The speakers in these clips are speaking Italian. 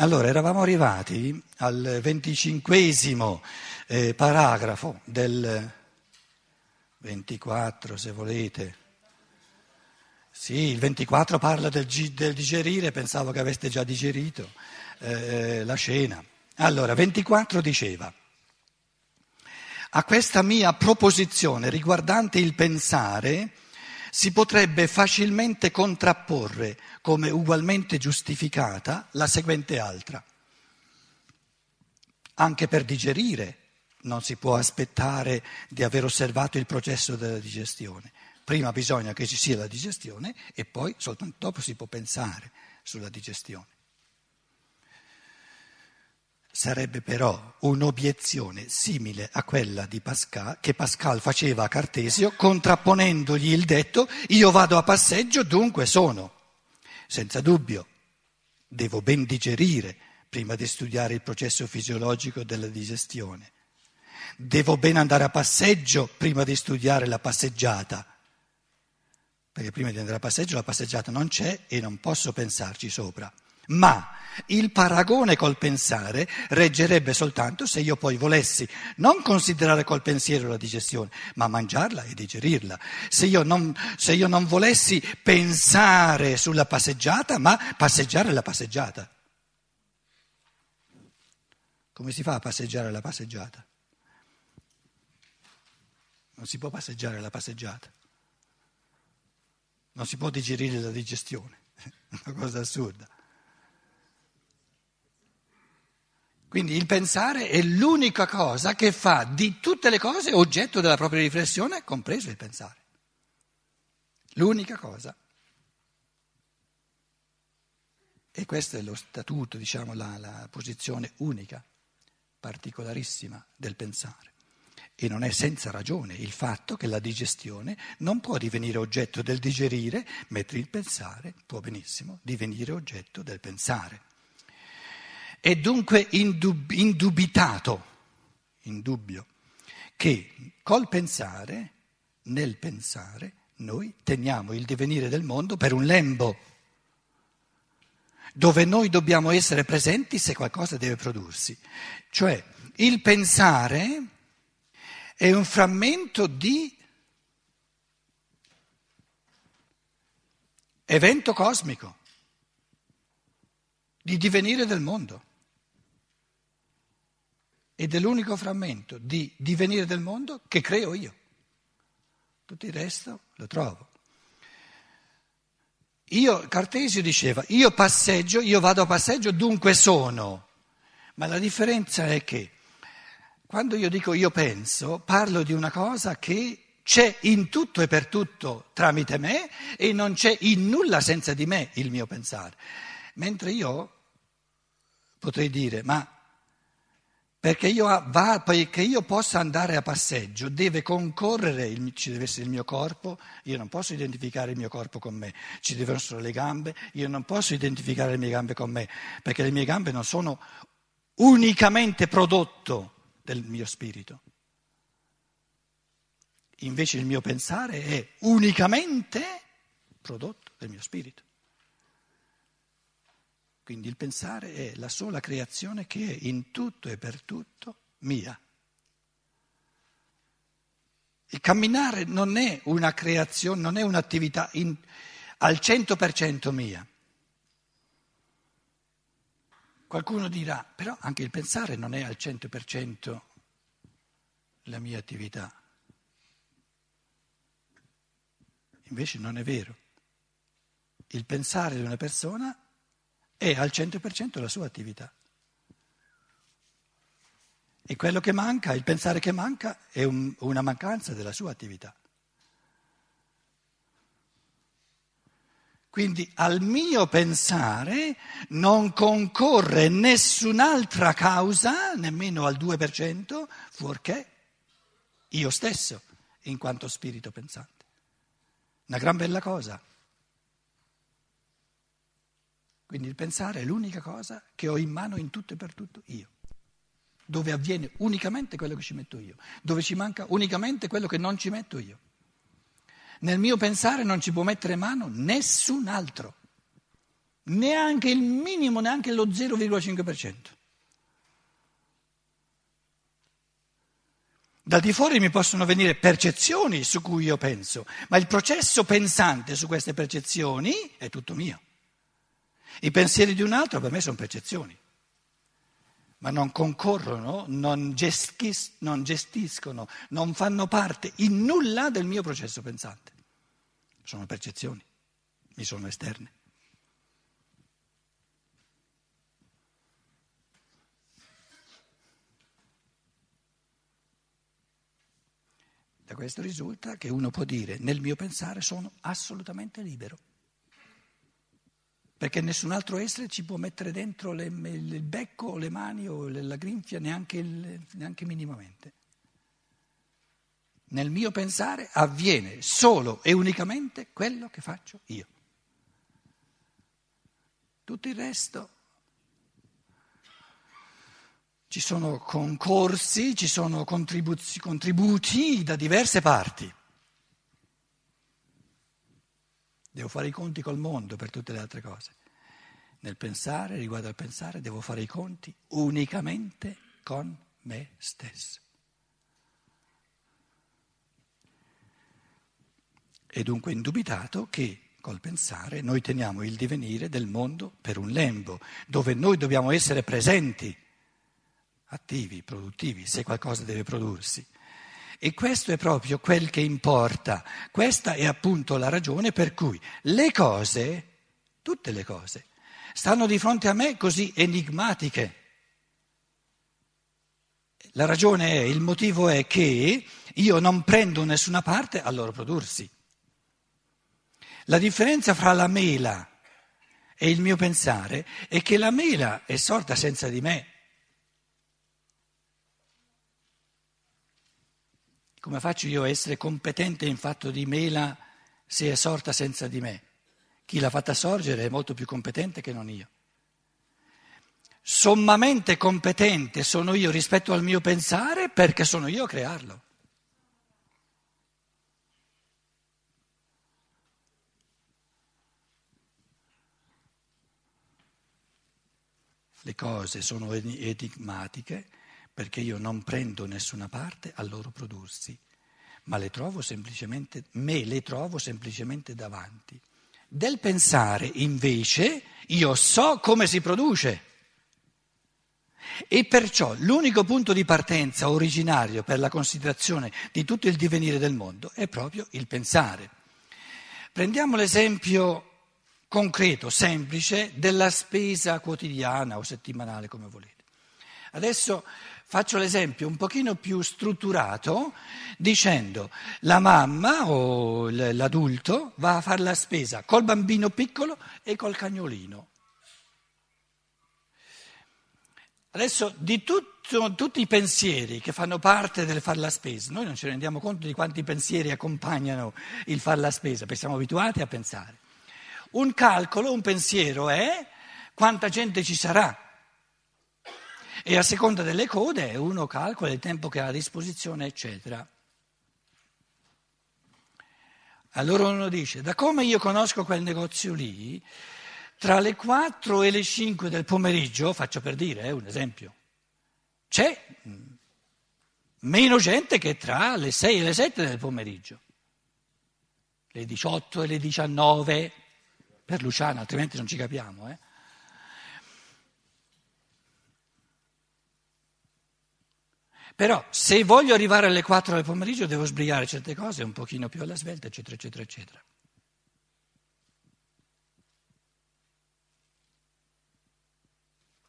Allora, eravamo arrivati al venticinquesimo eh, paragrafo del 24, se volete. Sì, il 24 parla del, del digerire, pensavo che aveste già digerito eh, la scena. Allora, 24 diceva, a questa mia proposizione riguardante il pensare, si potrebbe facilmente contrapporre come ugualmente giustificata la seguente altra. Anche per digerire non si può aspettare di aver osservato il processo della digestione. Prima bisogna che ci sia la digestione e poi soltanto dopo si può pensare sulla digestione. Sarebbe però un'obiezione simile a quella Pascal, che Pascal faceva a Cartesio, contrapponendogli il detto io vado a passeggio, dunque sono. Senza dubbio, devo ben digerire prima di studiare il processo fisiologico della digestione. Devo ben andare a passeggio prima di studiare la passeggiata, perché prima di andare a passeggio la passeggiata non c'è e non posso pensarci sopra. Ma il paragone col pensare reggerebbe soltanto se io poi volessi non considerare col pensiero la digestione, ma mangiarla e digerirla. Se io non, se io non volessi pensare sulla passeggiata, ma passeggiare la passeggiata. Come si fa a passeggiare la passeggiata? Non si può passeggiare la passeggiata. Non si può digerire la digestione. Una cosa assurda. Quindi il pensare è l'unica cosa che fa di tutte le cose oggetto della propria riflessione, compreso il pensare. L'unica cosa. E questo è lo statuto, diciamo, la, la posizione unica, particolarissima del pensare. E non è senza ragione il fatto che la digestione non può divenire oggetto del digerire, mentre il pensare può benissimo divenire oggetto del pensare. È dunque indub- indubitato, indubbio, che col pensare, nel pensare, noi teniamo il divenire del mondo per un lembo, dove noi dobbiamo essere presenti se qualcosa deve prodursi. Cioè, il pensare è un frammento di evento cosmico, di divenire del mondo ed è l'unico frammento di divenire del mondo che creo io. Tutto il resto lo trovo. Io, Cartesio diceva, io passeggio, io vado a passeggio, dunque sono. Ma la differenza è che quando io dico io penso, parlo di una cosa che c'è in tutto e per tutto tramite me e non c'è in nulla senza di me il mio pensare. Mentre io potrei dire, ma perché io, va, perché io, possa andare a passeggio deve concorrere, il, ci deve essere il mio corpo, io non posso identificare il mio corpo con me, ci devono essere le gambe, io non posso identificare le mie gambe con me, perché le mie gambe non sono unicamente prodotto del mio spirito. Invece il mio pensare è unicamente prodotto del mio spirito. Quindi il pensare è la sola creazione che è in tutto e per tutto mia. Il camminare non è una creazione, non è un'attività in, al 100% mia. Qualcuno dirà, però anche il pensare non è al 100% la mia attività. Invece non è vero. Il pensare di una persona è al 100% la sua attività. E quello che manca, il pensare che manca, è un, una mancanza della sua attività. Quindi al mio pensare non concorre nessun'altra causa, nemmeno al 2%, fuorché io stesso, in quanto spirito pensante. Una gran bella cosa. Quindi il pensare è l'unica cosa che ho in mano in tutto e per tutto io, dove avviene unicamente quello che ci metto io, dove ci manca unicamente quello che non ci metto io. Nel mio pensare non ci può mettere mano nessun altro, neanche il minimo, neanche lo 0,5%. Da di fuori mi possono venire percezioni su cui io penso, ma il processo pensante su queste percezioni è tutto mio. I pensieri di un altro per me sono percezioni, ma non concorrono, non, gestis, non gestiscono, non fanno parte in nulla del mio processo pensante. Sono percezioni, mi sono esterne. Da questo risulta che uno può dire nel mio pensare sono assolutamente libero, perché nessun altro essere ci può mettere dentro le, il becco le mani o la grinfia neanche, il, neanche minimamente. Nel mio pensare avviene solo e unicamente quello che faccio io. Tutto il resto ci sono concorsi, ci sono contributi da diverse parti. Devo fare i conti col mondo per tutte le altre cose. Nel pensare, riguardo al pensare, devo fare i conti unicamente con me stesso. È dunque indubitato che col pensare noi teniamo il divenire del mondo per un lembo, dove noi dobbiamo essere presenti attivi, produttivi, se qualcosa deve prodursi. E questo è proprio quel che importa. Questa è appunto la ragione per cui le cose, tutte le cose, stanno di fronte a me così enigmatiche. La ragione è, il motivo è che io non prendo nessuna parte al loro prodursi. La differenza fra la mela e il mio pensare è che la mela è sorta senza di me. Come faccio io a essere competente in fatto di mela se è sorta senza di me? Chi l'ha fatta sorgere è molto più competente che non io. Sommamente competente sono io rispetto al mio pensare perché sono io a crearlo. Le cose sono enigmatiche perché io non prendo nessuna parte al loro prodursi, ma le trovo semplicemente, me le trovo semplicemente davanti. Del pensare, invece, io so come si produce. E perciò l'unico punto di partenza originario per la considerazione di tutto il divenire del mondo è proprio il pensare. Prendiamo l'esempio concreto, semplice, della spesa quotidiana o settimanale, come volete. Adesso Faccio l'esempio un pochino più strutturato dicendo la mamma o l'adulto va a fare la spesa col bambino piccolo e col cagnolino. Adesso di tutto, tutti i pensieri che fanno parte del fare la spesa, noi non ci rendiamo conto di quanti pensieri accompagnano il fare la spesa, perché siamo abituati a pensare. Un calcolo, un pensiero è quanta gente ci sarà e a seconda delle code uno calcola il tempo che ha a disposizione, eccetera. Allora uno dice, da come io conosco quel negozio lì, tra le 4 e le 5 del pomeriggio, faccio per dire, eh, un esempio, c'è meno gente che tra le 6 e le 7 del pomeriggio, le 18 e le 19 per Luciano, altrimenti non ci capiamo. Eh? Però se voglio arrivare alle 4 del pomeriggio devo sbrigare certe cose un pochino più alla svelta, eccetera, eccetera, eccetera.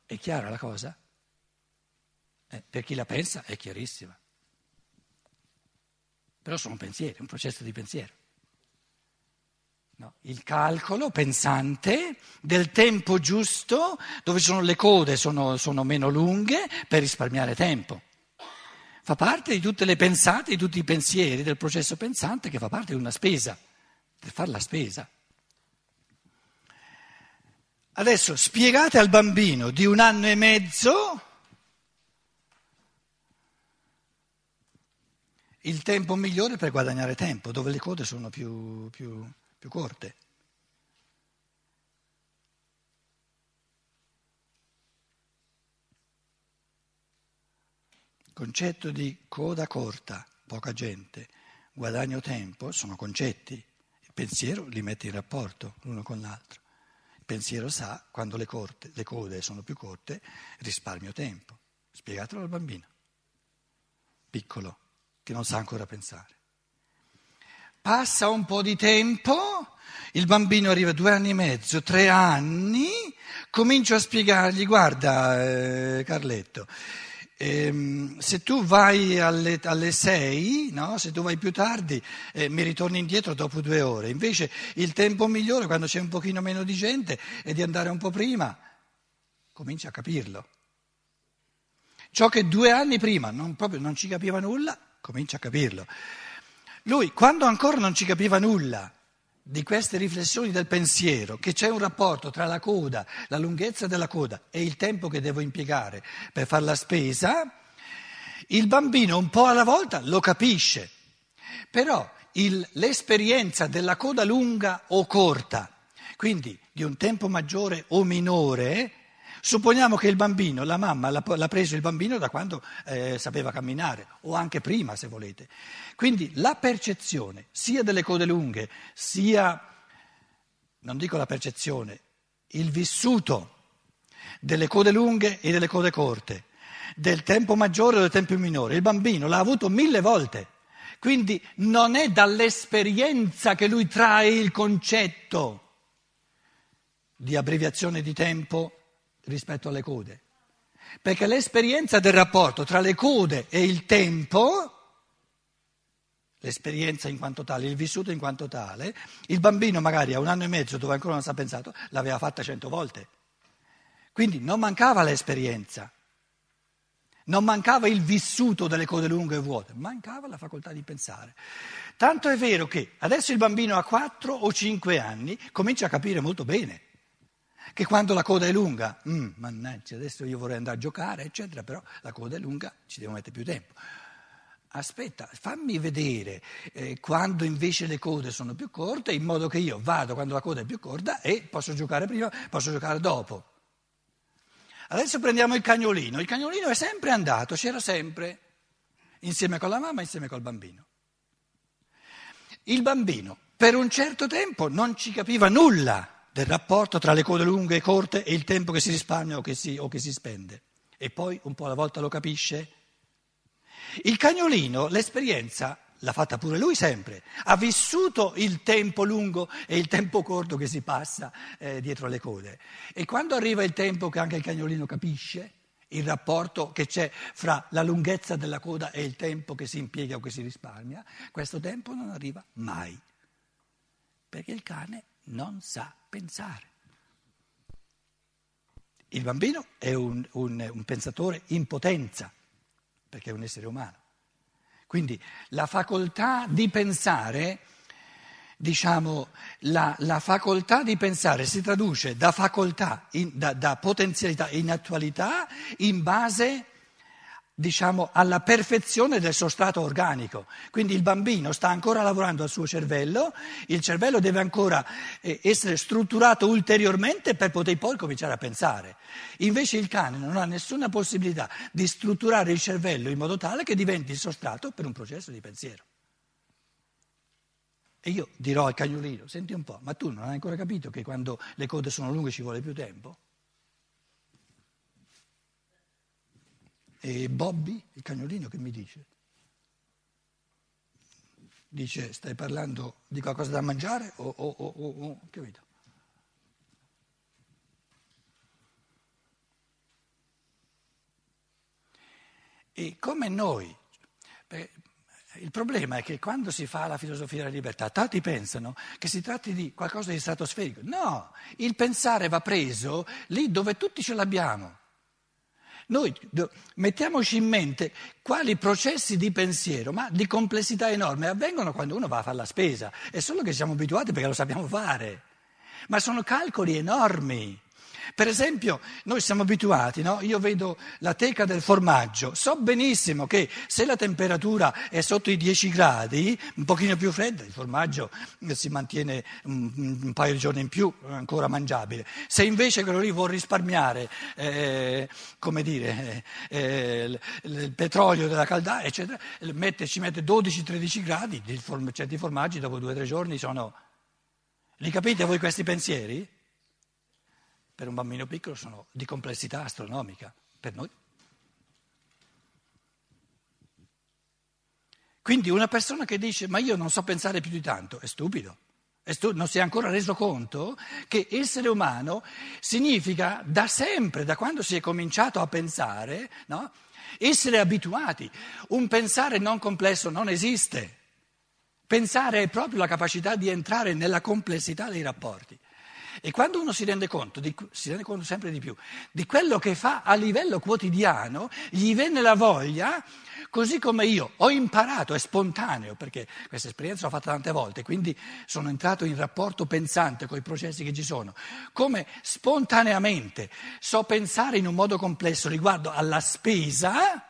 È chiara la cosa? Eh, per chi la pensa è chiarissima. Però sono pensieri, un processo di pensiero. No, il calcolo pensante del tempo giusto, dove sono le code sono, sono meno lunghe per risparmiare tempo. Fa parte di tutte le pensate, di tutti i pensieri del processo pensante che fa parte di una spesa, per fare la spesa. Adesso spiegate al bambino di un anno e mezzo il tempo migliore per guadagnare tempo, dove le code sono più, più, più corte. Concetto di coda corta, poca gente, guadagno tempo, sono concetti. Il pensiero li mette in rapporto l'uno con l'altro. Il pensiero sa, quando le, corte, le code sono più corte, risparmio tempo. Spiegatelo al bambino, piccolo, che non sa ancora pensare. Passa un po' di tempo, il bambino arriva a due anni e mezzo, tre anni, comincio a spiegargli, guarda eh, Carletto, ehm, se tu vai alle, alle sei, no? se tu vai più tardi, eh, mi ritorni indietro dopo due ore. Invece il tempo migliore, quando c'è un pochino meno di gente, è di andare un po' prima. Comincia a capirlo. Ciò che due anni prima non, proprio non ci capiva nulla, comincia a capirlo. Lui, quando ancora non ci capiva nulla di queste riflessioni del pensiero, che c'è un rapporto tra la coda, la lunghezza della coda e il tempo che devo impiegare per fare la spesa, il bambino un po' alla volta lo capisce. Però il, l'esperienza della coda lunga o corta, quindi di un tempo maggiore o minore, Supponiamo che il bambino, la mamma l'ha preso il bambino da quando eh, sapeva camminare, o anche prima se volete. Quindi la percezione sia delle code lunghe, sia, non dico la percezione, il vissuto delle code lunghe e delle code corte, del tempo maggiore o del tempo minore, il bambino l'ha avuto mille volte. Quindi non è dall'esperienza che lui trae il concetto di abbreviazione di tempo rispetto alle code. Perché l'esperienza del rapporto tra le code e il tempo, l'esperienza in quanto tale, il vissuto in quanto tale, il bambino magari a un anno e mezzo dove ancora non si è pensato, l'aveva fatta cento volte. Quindi non mancava l'esperienza, non mancava il vissuto delle code lunghe e vuote, mancava la facoltà di pensare. Tanto è vero che adesso il bambino a 4 o 5 anni comincia a capire molto bene che quando la coda è lunga, mm, mannaggia, adesso io vorrei andare a giocare, eccetera, però la coda è lunga, ci devo mettere più tempo. Aspetta, fammi vedere eh, quando invece le code sono più corte, in modo che io vado quando la coda è più corta e posso giocare prima, posso giocare dopo. Adesso prendiamo il cagnolino. Il cagnolino è sempre andato, c'era sempre, insieme con la mamma, insieme col bambino. Il bambino per un certo tempo non ci capiva nulla del rapporto tra le code lunghe e corte e il tempo che si risparmia o che si, o che si spende. E poi un po' alla volta lo capisce. Il cagnolino, l'esperienza l'ha fatta pure lui sempre, ha vissuto il tempo lungo e il tempo corto che si passa eh, dietro le code. E quando arriva il tempo che anche il cagnolino capisce, il rapporto che c'è fra la lunghezza della coda e il tempo che si impiega o che si risparmia, questo tempo non arriva mai. Perché il cane non sa pensare. Il bambino è un, un, un pensatore in potenza, perché è un essere umano. Quindi la facoltà di pensare, diciamo, la, la facoltà di pensare si traduce da facoltà, in, da, da potenzialità in attualità in base diciamo, alla perfezione del sostrato organico. Quindi il bambino sta ancora lavorando al suo cervello, il cervello deve ancora eh, essere strutturato ulteriormente per poter poi cominciare a pensare. Invece il cane non ha nessuna possibilità di strutturare il cervello in modo tale che diventi il sostrato per un processo di pensiero. E io dirò al cagnolino, senti un po', ma tu non hai ancora capito che quando le code sono lunghe ci vuole più tempo? E Bobby, il cagnolino, che mi dice? Dice, stai parlando di qualcosa da mangiare o, o, o, o capito? E come noi, il problema è che quando si fa la filosofia della libertà, tanti pensano che si tratti di qualcosa di stratosferico. No, il pensare va preso lì dove tutti ce l'abbiamo. Noi mettiamoci in mente quali processi di pensiero, ma di complessità enorme, avvengono quando uno va a fare la spesa. È solo che siamo abituati perché lo sappiamo fare. Ma sono calcoli enormi. Per esempio, noi siamo abituati, no? io vedo la teca del formaggio, so benissimo che se la temperatura è sotto i 10 gradi, un pochino più fredda, il formaggio si mantiene un, un paio di giorni in più, ancora mangiabile. Se invece quello lì vuol risparmiare, eh, come dire, eh, il, il, petrolio della caldaia, eccetera, mette, ci mette 12-13 gradi, certi formaggi dopo due o tre giorni sono... Li capite voi questi pensieri? Per un bambino piccolo sono di complessità astronomica, per noi. Quindi una persona che dice ma io non so pensare più di tanto è stupido, è stu- non si è ancora reso conto che essere umano significa da sempre, da quando si è cominciato a pensare, no? essere abituati. Un pensare non complesso non esiste. Pensare è proprio la capacità di entrare nella complessità dei rapporti. E quando uno si rende conto, di, si rende conto sempre di più, di quello che fa a livello quotidiano, gli viene la voglia, così come io ho imparato, è spontaneo, perché questa esperienza l'ho fatta tante volte, quindi sono entrato in rapporto pensante con i processi che ci sono, come spontaneamente so pensare in un modo complesso riguardo alla spesa,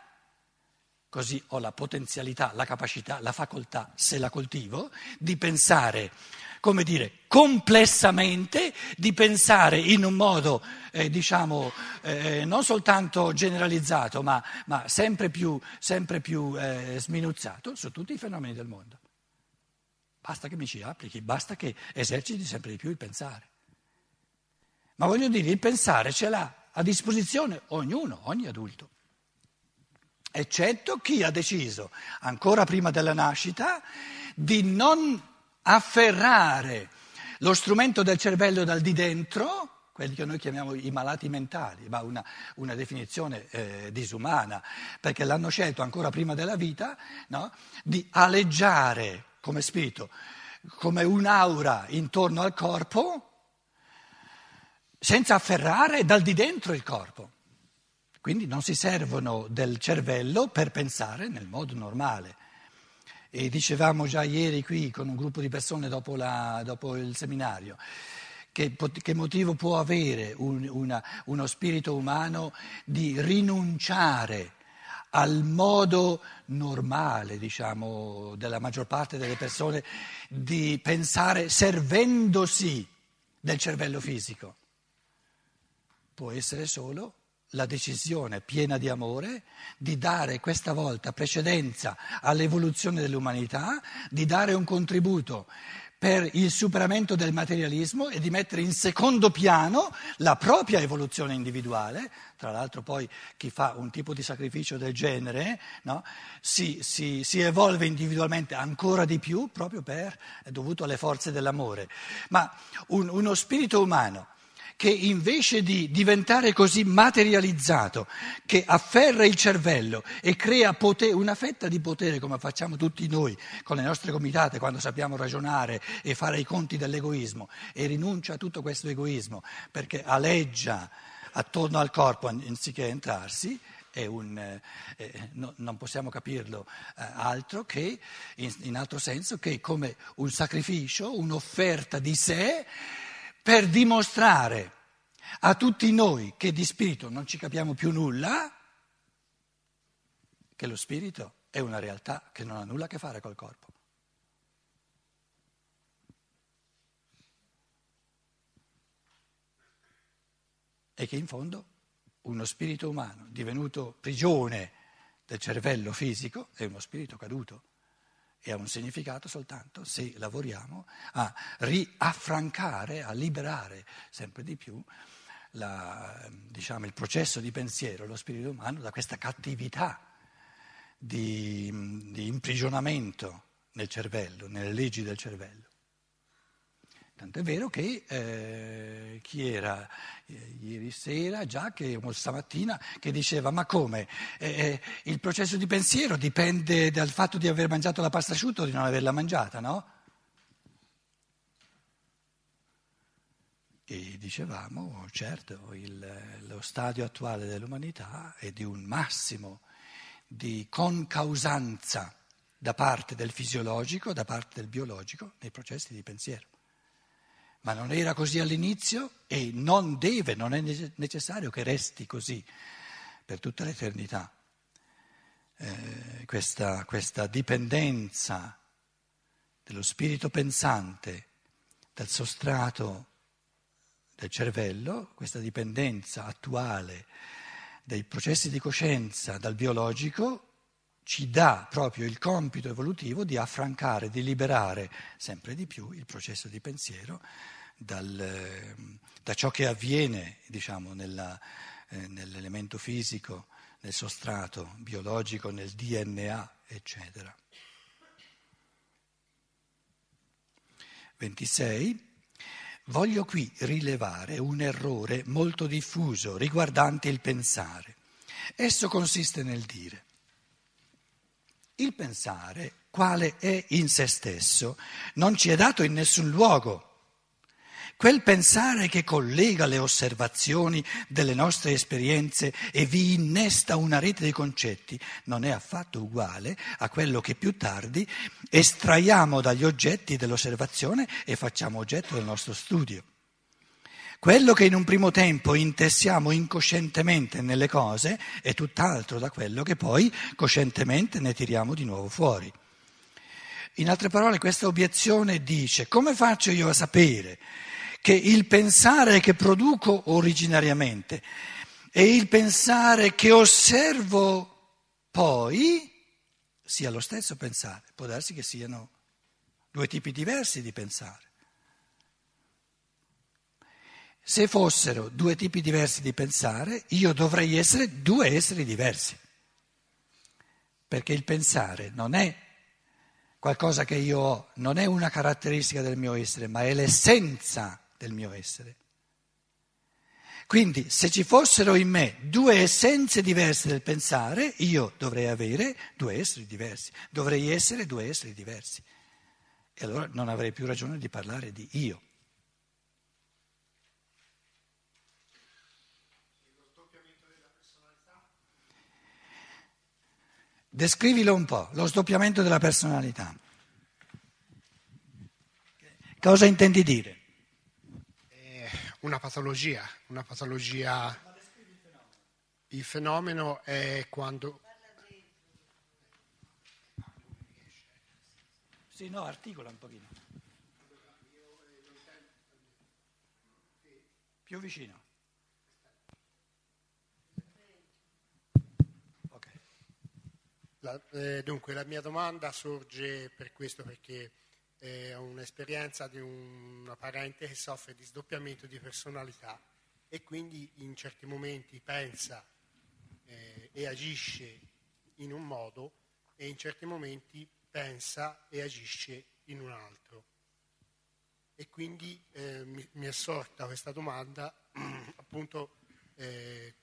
così ho la potenzialità, la capacità, la facoltà, se la coltivo, di pensare come dire, complessamente, di pensare in un modo, eh, diciamo, eh, non soltanto generalizzato, ma, ma sempre più, sempre più eh, sminuzzato su tutti i fenomeni del mondo. Basta che mi ci applichi, basta che eserciti sempre di più il pensare. Ma voglio dire, il pensare ce l'ha a disposizione ognuno, ogni adulto, eccetto chi ha deciso, ancora prima della nascita, di non afferrare lo strumento del cervello dal di dentro, quelli che noi chiamiamo i malati mentali, ma una, una definizione eh, disumana, perché l'hanno scelto ancora prima della vita, no? di aleggiare come spirito, come un'aura intorno al corpo, senza afferrare dal di dentro il corpo. Quindi non si servono del cervello per pensare nel modo normale. E dicevamo già ieri qui con un gruppo di persone dopo, la, dopo il seminario, che, che, motivo può avere un, una, uno spirito umano di rinunciare al modo normale, diciamo, della maggior parte delle persone di pensare servendosi del cervello fisico. Può essere solo la decisione piena di amore di dare questa volta precedenza all'evoluzione dell'umanità, di dare un contributo per il superamento del materialismo e di mettere in secondo piano la propria evoluzione individuale. Tra l'altro poi chi fa un tipo di sacrificio del genere no, si, si, si, evolve individualmente ancora di più proprio per, è dovuto alle forze dell'amore. Ma un, uno spirito umano che invece di diventare così materializzato, che afferra il cervello e crea potere, una fetta di potere come facciamo tutti noi con le nostre comitate quando sappiamo ragionare e fare i conti dell'egoismo e rinuncia a tutto questo egoismo perché aleggia attorno al corpo anziché entrarsi, un, eh, eh, no, non possiamo capirlo eh, altro che, in, in altro senso, che come un sacrificio, un'offerta di sé per dimostrare a tutti noi che di spirito non ci capiamo più nulla, che lo spirito è una realtà che non ha nulla a che fare col corpo. E che in fondo uno spirito umano divenuto prigione del cervello fisico è uno spirito caduto e ha un significato soltanto se lavoriamo a riaffrancare, a liberare sempre di più la, diciamo, il processo di pensiero, lo spirito umano, da questa cattività di, di imprigionamento nel cervello, nelle leggi del cervello. Tant'è vero che eh, chi era eh, ieri sera, già che stamattina, che diceva ma come? Eh, eh, il processo di pensiero dipende dal fatto di aver mangiato la pasta asciutta o di non averla mangiata, no? E dicevamo, certo, il, lo stadio attuale dell'umanità è di un massimo di concausanza da parte del fisiologico, da parte del biologico nei processi di pensiero. Ma non era così all'inizio e non deve, non è necessario che resti così per tutta l'eternità. Eh, questa, questa dipendenza dello spirito pensante dal sostrato del cervello, questa dipendenza attuale dei processi di coscienza dal biologico, ci dà proprio il compito evolutivo di affrancare, di liberare sempre di più il processo di pensiero dal, da ciò che avviene diciamo, nella, eh, nell'elemento fisico, nel sostrato biologico, nel DNA, eccetera. 26. Voglio qui rilevare un errore molto diffuso riguardante il pensare. Esso consiste nel dire il pensare, quale è in se stesso, non ci è dato in nessun luogo. Quel pensare che collega le osservazioni delle nostre esperienze e vi innesta una rete di concetti non è affatto uguale a quello che più tardi estraiamo dagli oggetti dell'osservazione e facciamo oggetto del nostro studio. Quello che in un primo tempo intessiamo incoscientemente nelle cose è tutt'altro da quello che poi coscientemente ne tiriamo di nuovo fuori. In altre parole, questa obiezione dice come faccio io a sapere che il pensare che produco originariamente e il pensare che osservo poi sia lo stesso pensare? Può darsi che siano due tipi diversi di pensare. Se fossero due tipi diversi di pensare, io dovrei essere due esseri diversi. Perché il pensare non è qualcosa che io ho, non è una caratteristica del mio essere, ma è l'essenza del mio essere. Quindi se ci fossero in me due essenze diverse del pensare, io dovrei avere due esseri diversi, dovrei essere due esseri diversi. E allora non avrei più ragione di parlare di io. Descrivilo un po', lo sdoppiamento della personalità. Cosa intendi dire? È una patologia, una patologia. Il fenomeno è quando. Sì, no, articola un pochino. Più vicino. La, eh, dunque, la mia domanda sorge per questo, perché eh, ho un'esperienza di un, una parente che soffre di sdoppiamento di personalità e quindi in certi momenti pensa eh, e agisce in un modo e in certi momenti pensa e agisce in un altro. E quindi eh, mi, mi, è sorta questa domanda appunto eh,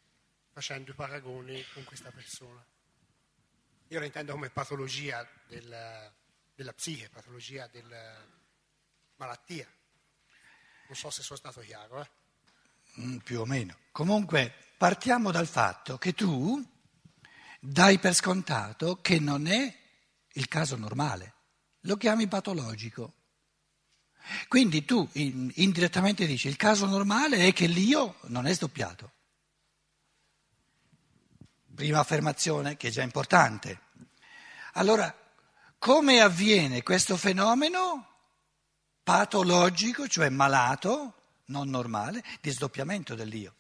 facendo i paragoni con questa persona. Io la intendo come patologia del, della psiche, patologia della malattia. Non so se sono stato chiaro. Eh? Mm, più o meno. Comunque partiamo dal fatto che tu dai per scontato che non è il caso normale, lo chiami patologico. Quindi tu indirettamente dici il caso normale è che l'io non è sdoppiato. Prima affermazione che è già importante. Allora, come avviene questo fenomeno patologico, cioè malato, non normale, di sdoppiamento dell'io?